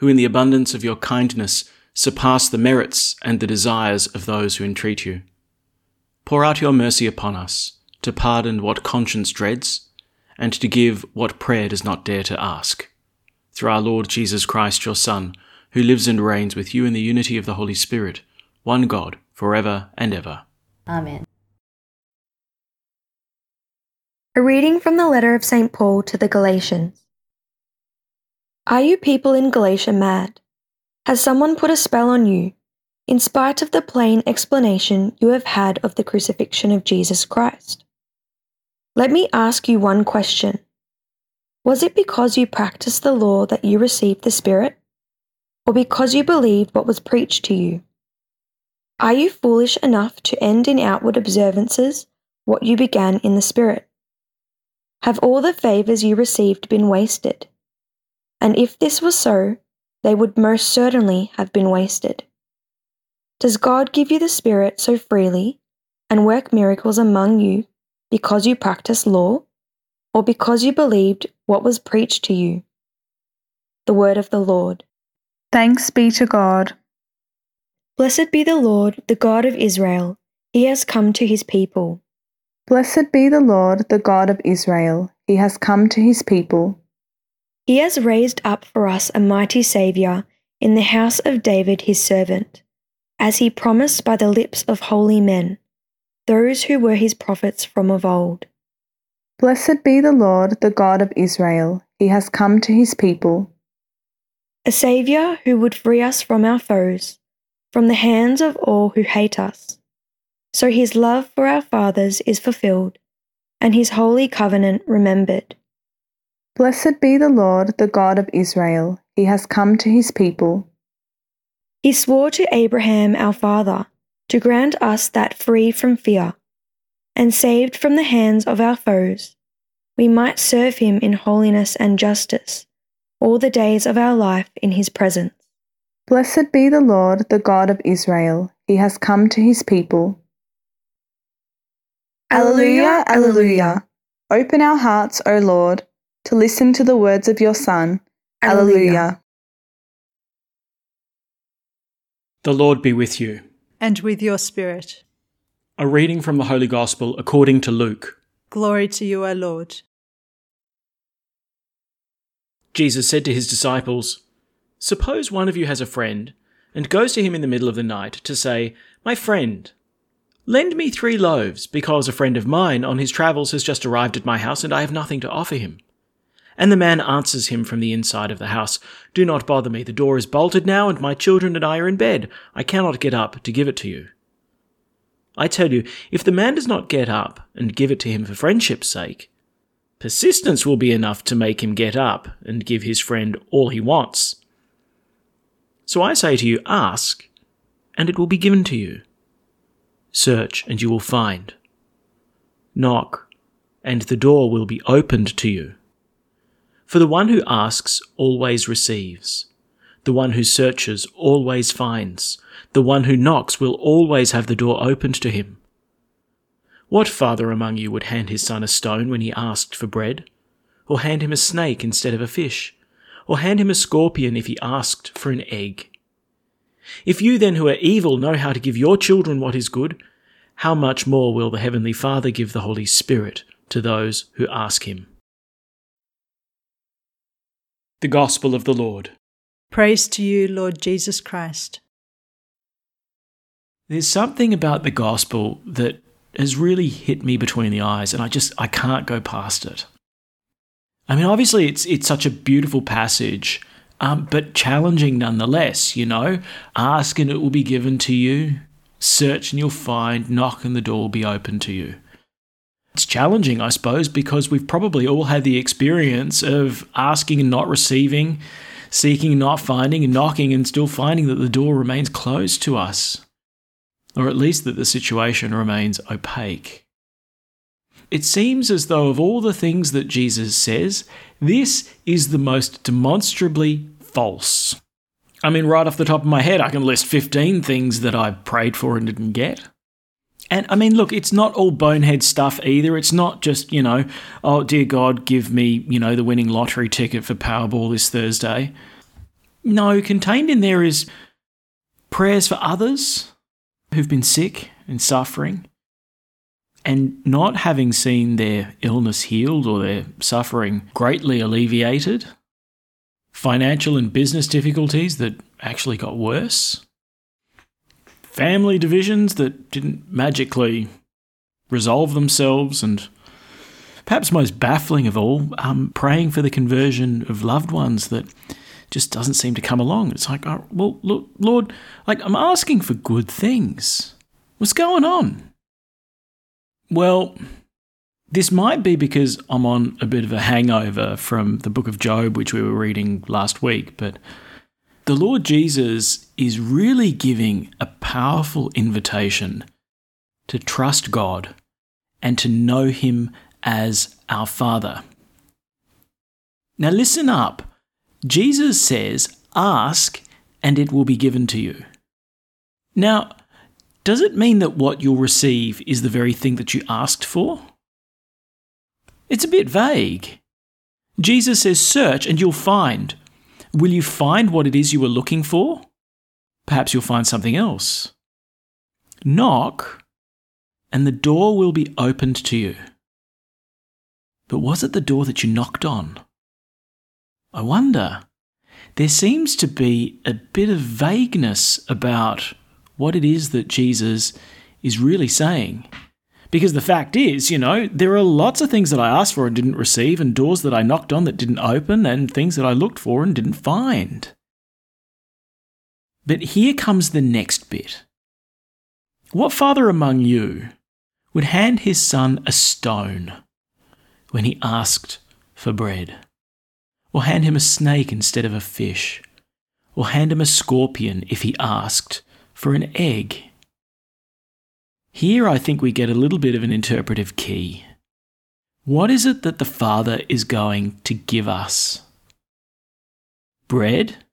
who in the abundance of your kindness surpass the merits and the desires of those who entreat you, pour out your mercy upon us to pardon what conscience dreads and to give what prayer does not dare to ask. Through our Lord Jesus Christ, your Son, who lives and reigns with you in the unity of the Holy Spirit, one God, for ever and ever. Amen. A reading from the letter of St. Paul to the Galatians. Are you people in Galatia mad? Has someone put a spell on you, in spite of the plain explanation you have had of the crucifixion of Jesus Christ? Let me ask you one question. Was it because you practiced the law that you received the Spirit? Or because you believed what was preached to you? Are you foolish enough to end in outward observances what you began in the Spirit? Have all the favours you received been wasted? And if this was so, they would most certainly have been wasted. Does God give you the Spirit so freely and work miracles among you because you practice law, or because you believed what was preached to you? The Word of the Lord. Thanks be to God. Blessed be the Lord, the God of Israel. He has come to his people. Blessed be the Lord, the God of Israel. He has come to his people. He has raised up for us a mighty Saviour in the house of David his servant, as he promised by the lips of holy men, those who were his prophets from of old. Blessed be the Lord, the God of Israel. He has come to his people. A Saviour who would free us from our foes, from the hands of all who hate us. So his love for our fathers is fulfilled, and his holy covenant remembered. Blessed be the Lord, the God of Israel. He has come to his people. He swore to Abraham our father to grant us that free from fear, and saved from the hands of our foes, we might serve him in holiness and justice all the days of our life in his presence. Blessed be the Lord, the God of Israel. He has come to his people. Alleluia, Alleluia. Open our hearts, O Lord, to listen to the words of your Son. Alleluia. The Lord be with you. And with your spirit. A reading from the Holy Gospel according to Luke. Glory to you, O Lord. Jesus said to his disciples, Suppose one of you has a friend, and goes to him in the middle of the night to say, My friend, lend me three loaves, because a friend of mine on his travels has just arrived at my house and I have nothing to offer him. And the man answers him from the inside of the house, Do not bother me, the door is bolted now, and my children and I are in bed. I cannot get up to give it to you. I tell you, if the man does not get up and give it to him for friendship's sake, persistence will be enough to make him get up and give his friend all he wants. So I say to you, ask, and it will be given to you. Search, and you will find. Knock, and the door will be opened to you. For the one who asks always receives. The one who searches always finds. The one who knocks will always have the door opened to him. What father among you would hand his son a stone when he asked for bread? Or hand him a snake instead of a fish? Or hand him a scorpion if he asked for an egg? If you then who are evil know how to give your children what is good, how much more will the Heavenly Father give the Holy Spirit to those who ask him? The Gospel of the Lord. Praise to you, Lord Jesus Christ. There's something about the Gospel that has really hit me between the eyes, and I just I can't go past it. I mean, obviously, it's it's such a beautiful passage, um, but challenging nonetheless. You know, ask and it will be given to you. Search and you'll find. Knock and the door will be open to you. It's challenging, I suppose, because we've probably all had the experience of asking and not receiving, seeking and not finding, and knocking and still finding that the door remains closed to us or at least that the situation remains opaque. It seems as though, of all the things that Jesus says, this is the most demonstrably false. I mean, right off the top of my head, I can list 15 things that I prayed for and didn't get. And I mean, look, it's not all bonehead stuff either. It's not just, you know, oh, dear God, give me, you know, the winning lottery ticket for Powerball this Thursday. No, contained in there is prayers for others, who've been sick and suffering and not having seen their illness healed or their suffering greatly alleviated, financial and business difficulties that actually got worse, family divisions that didn't magically resolve themselves, and perhaps most baffling of all, um, praying for the conversion of loved ones that just doesn't seem to come along. It's like, oh, well, look, Lord, like I'm asking for good things. What's going on? Well, this might be because I'm on a bit of a hangover from the book of Job, which we were reading last week, but the Lord Jesus is really giving a powerful invitation to trust God and to know Him as our Father. Now, listen up Jesus says, Ask and it will be given to you. Now, does it mean that what you'll receive is the very thing that you asked for? It's a bit vague. Jesus says, Search and you'll find. Will you find what it is you were looking for? Perhaps you'll find something else. Knock, and the door will be opened to you. But was it the door that you knocked on? I wonder. There seems to be a bit of vagueness about what it is that Jesus is really saying. Because the fact is, you know, there are lots of things that I asked for and didn't receive, and doors that I knocked on that didn't open, and things that I looked for and didn't find. But here comes the next bit. What father among you would hand his son a stone when he asked for bread? or hand him a snake instead of a fish, or hand him a scorpion if he asked for an egg. Here I think we get a little bit of an interpretive key. What is it that the Father is going to give us? Bread,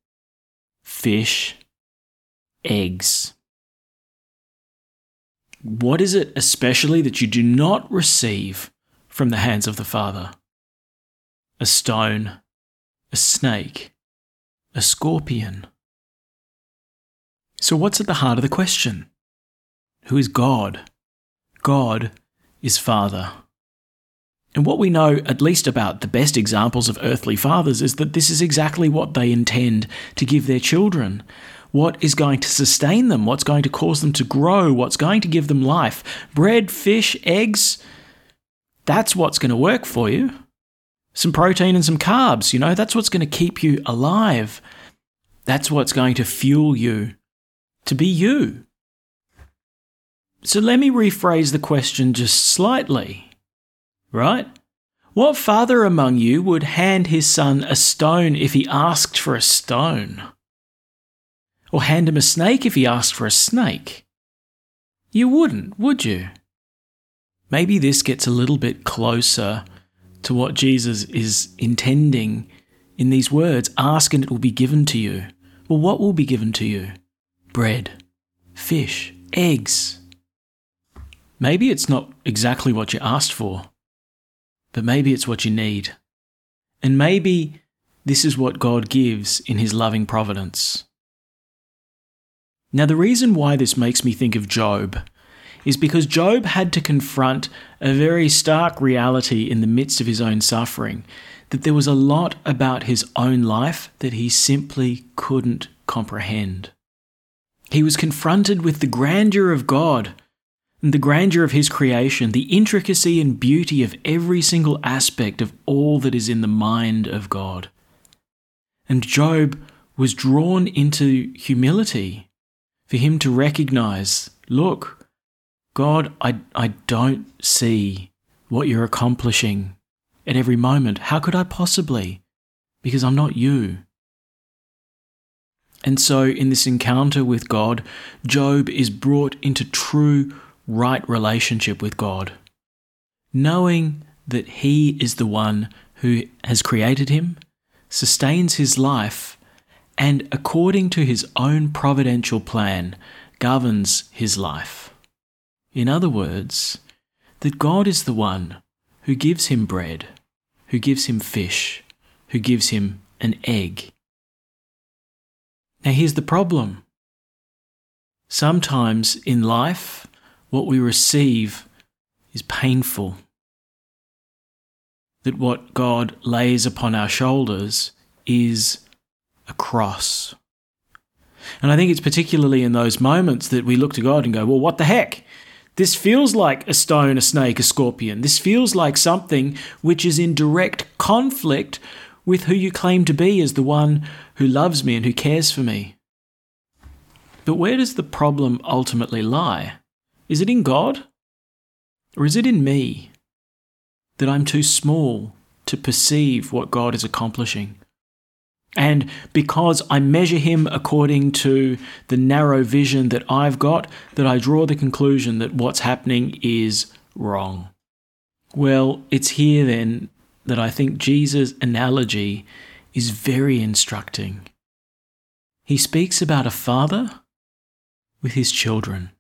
fish, eggs. What is it especially that you do not receive from the hands of the Father? A stone, a snake, a scorpion. So, what's at the heart of the question? Who is God? God is Father. And what we know, at least about the best examples of earthly fathers, is that this is exactly what they intend to give their children. What is going to sustain them? What's going to cause them to grow? What's going to give them life? Bread, fish, eggs? That's what's going to work for you some protein and some carbs. You know, that's what's going to keep you alive. That's what's going to fuel you to be you. So let me rephrase the question just slightly. Right? What father among you would hand his son a stone if he asked for a stone? Or hand him a snake if he asked for a snake? You wouldn't, would you? Maybe this gets a little bit closer to what Jesus is intending in these words ask and it will be given to you. Well, what will be given to you? Bread, fish, eggs. Maybe it's not exactly what you asked for, but maybe it's what you need. And maybe this is what God gives in His loving providence. Now, the reason why this makes me think of Job is because Job had to confront a very stark reality in the midst of his own suffering that there was a lot about his own life that he simply couldn't comprehend. He was confronted with the grandeur of God the grandeur of his creation, the intricacy and beauty of every single aspect of all that is in the mind of God. And Job was drawn into humility for him to recognize look, God, I, I don't see what you're accomplishing at every moment. How could I possibly? Because I'm not you. And so, in this encounter with God, Job is brought into true, right relationship with God, knowing that He is the one who has created him, sustains his life, and according to his own providential plan, governs his life. In other words, that God is the one who gives him bread, who gives him fish, who gives him an egg. Now, here's the problem. Sometimes in life, what we receive is painful. That what God lays upon our shoulders is a cross. And I think it's particularly in those moments that we look to God and go, well, what the heck? This feels like a stone, a snake, a scorpion. This feels like something which is in direct conflict with who you claim to be as the one who loves me and who cares for me. But where does the problem ultimately lie? Is it in God? Or is it in me? That I'm too small to perceive what God is accomplishing? And because I measure him according to the narrow vision that I've got, that I draw the conclusion that what's happening is wrong. Well, it's here then that I think Jesus' analogy is very instructing. He speaks about a father with his children.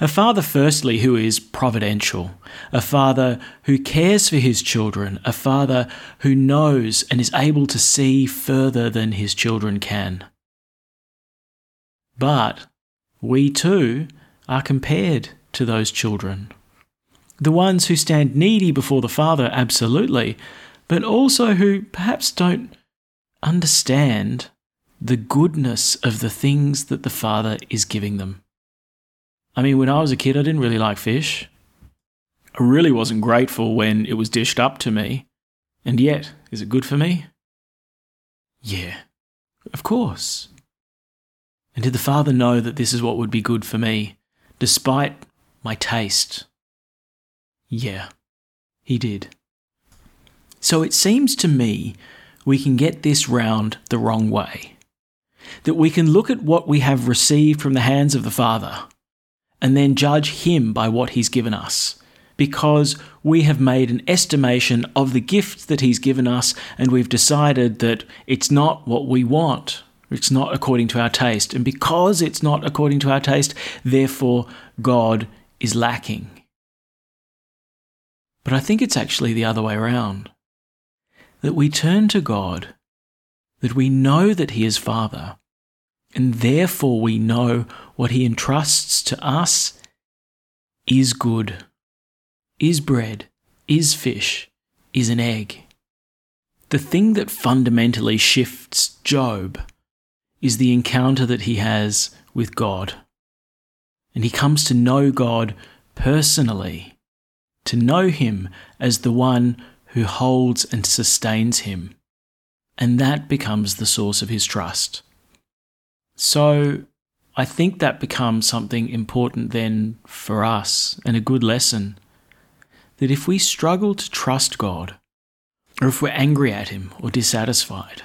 A father, firstly, who is providential, a father who cares for his children, a father who knows and is able to see further than his children can. But we too are compared to those children. The ones who stand needy before the Father, absolutely, but also who perhaps don't understand the goodness of the things that the Father is giving them. I mean, when I was a kid, I didn't really like fish. I really wasn't grateful when it was dished up to me. And yet, is it good for me? Yeah, of course. And did the Father know that this is what would be good for me, despite my taste? Yeah, he did. So it seems to me we can get this round the wrong way. That we can look at what we have received from the hands of the Father and then judge him by what he's given us. Because we have made an estimation of the gift that he's given us, and we've decided that it's not what we want. It's not according to our taste. And because it's not according to our taste, therefore God is lacking. But I think it's actually the other way around. That we turn to God, that we know that He is Father, and therefore we know what He entrusts to us is good, is bread, is fish, is an egg. The thing that fundamentally shifts Job is the encounter that he has with God. And he comes to know God personally, to know Him as the one who holds and sustains him. And that becomes the source of his trust. So I think that becomes something important then for us and a good lesson that if we struggle to trust God, or if we're angry at Him or dissatisfied,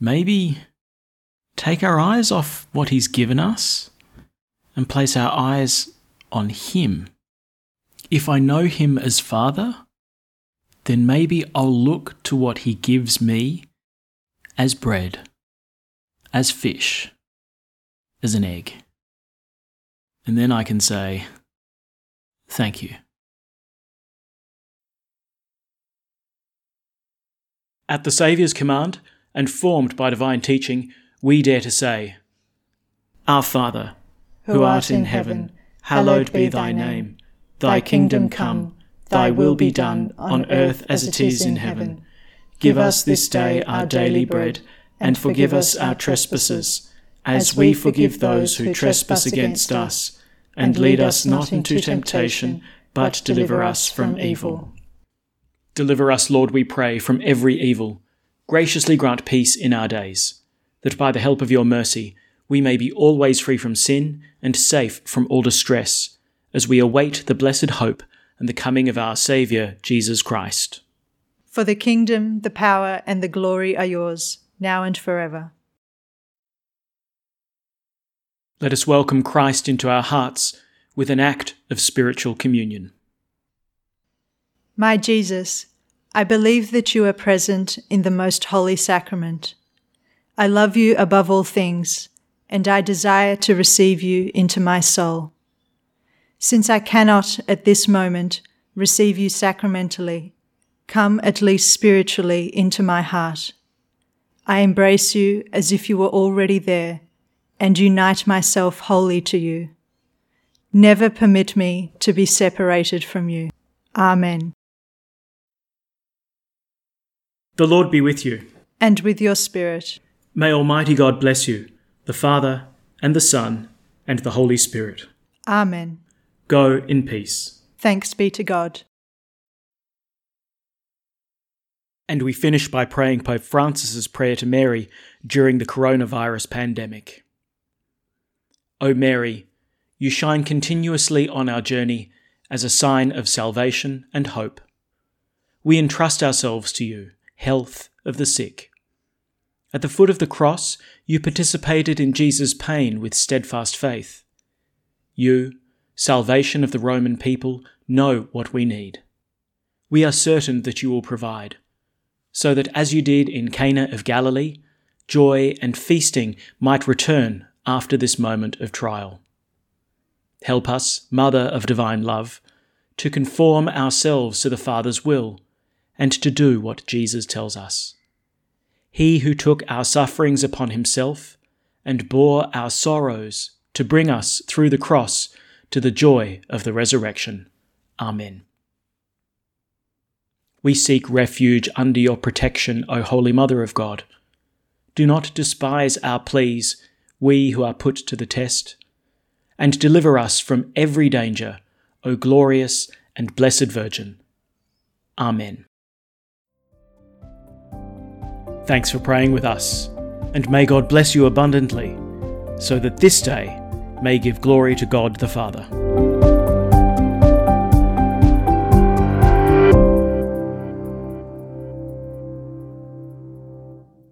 maybe take our eyes off what He's given us and place our eyes on Him. If I know Him as Father, then maybe I'll look to what He gives me as bread as fish, as an egg. And then I can say, Thank you. At the Saviour's command, and formed by divine teaching, we dare to say, Our Father, who art in heaven, hallowed be thy name. Thy kingdom come, thy will be done, on earth as it is in heaven. Give us this day our daily bread, and forgive us our trespasses, as we forgive those who trespass against us. And lead us not into temptation, but deliver us from evil. Deliver us, Lord, we pray, from every evil. Graciously grant peace in our days, that by the help of your mercy we may be always free from sin and safe from all distress, as we await the blessed hope and the coming of our Saviour, Jesus Christ. For the kingdom, the power, and the glory are yours, now and forever. Let us welcome Christ into our hearts with an act of spiritual communion. My Jesus, I believe that you are present in the most holy sacrament. I love you above all things, and I desire to receive you into my soul. Since I cannot at this moment receive you sacramentally, come at least spiritually into my heart. I embrace you as if you were already there and unite myself wholly to you. Never permit me to be separated from you. Amen. The Lord be with you. And with your spirit. May Almighty God bless you, the Father, and the Son, and the Holy Spirit. Amen. Go in peace. Thanks be to God. And we finish by praying Pope Francis's prayer to Mary during the coronavirus pandemic. O Mary, you shine continuously on our journey as a sign of salvation and hope. We entrust ourselves to you health of the sick. At the foot of the cross, you participated in Jesus' pain with steadfast faith. You, salvation of the Roman people, know what we need. We are certain that you will provide, so that as you did in Cana of Galilee, joy and feasting might return after this moment of trial. Help us, Mother of Divine Love, to conform ourselves to the Father's will and to do what Jesus tells us. He who took our sufferings upon himself and bore our sorrows to bring us through the cross to the joy of the resurrection. Amen. We seek refuge under your protection, O Holy Mother of God. Do not despise our pleas, we who are put to the test, and deliver us from every danger, O glorious and blessed Virgin. Amen. Thanks for praying with us, and may God bless you abundantly, so that this day may give glory to God the Father.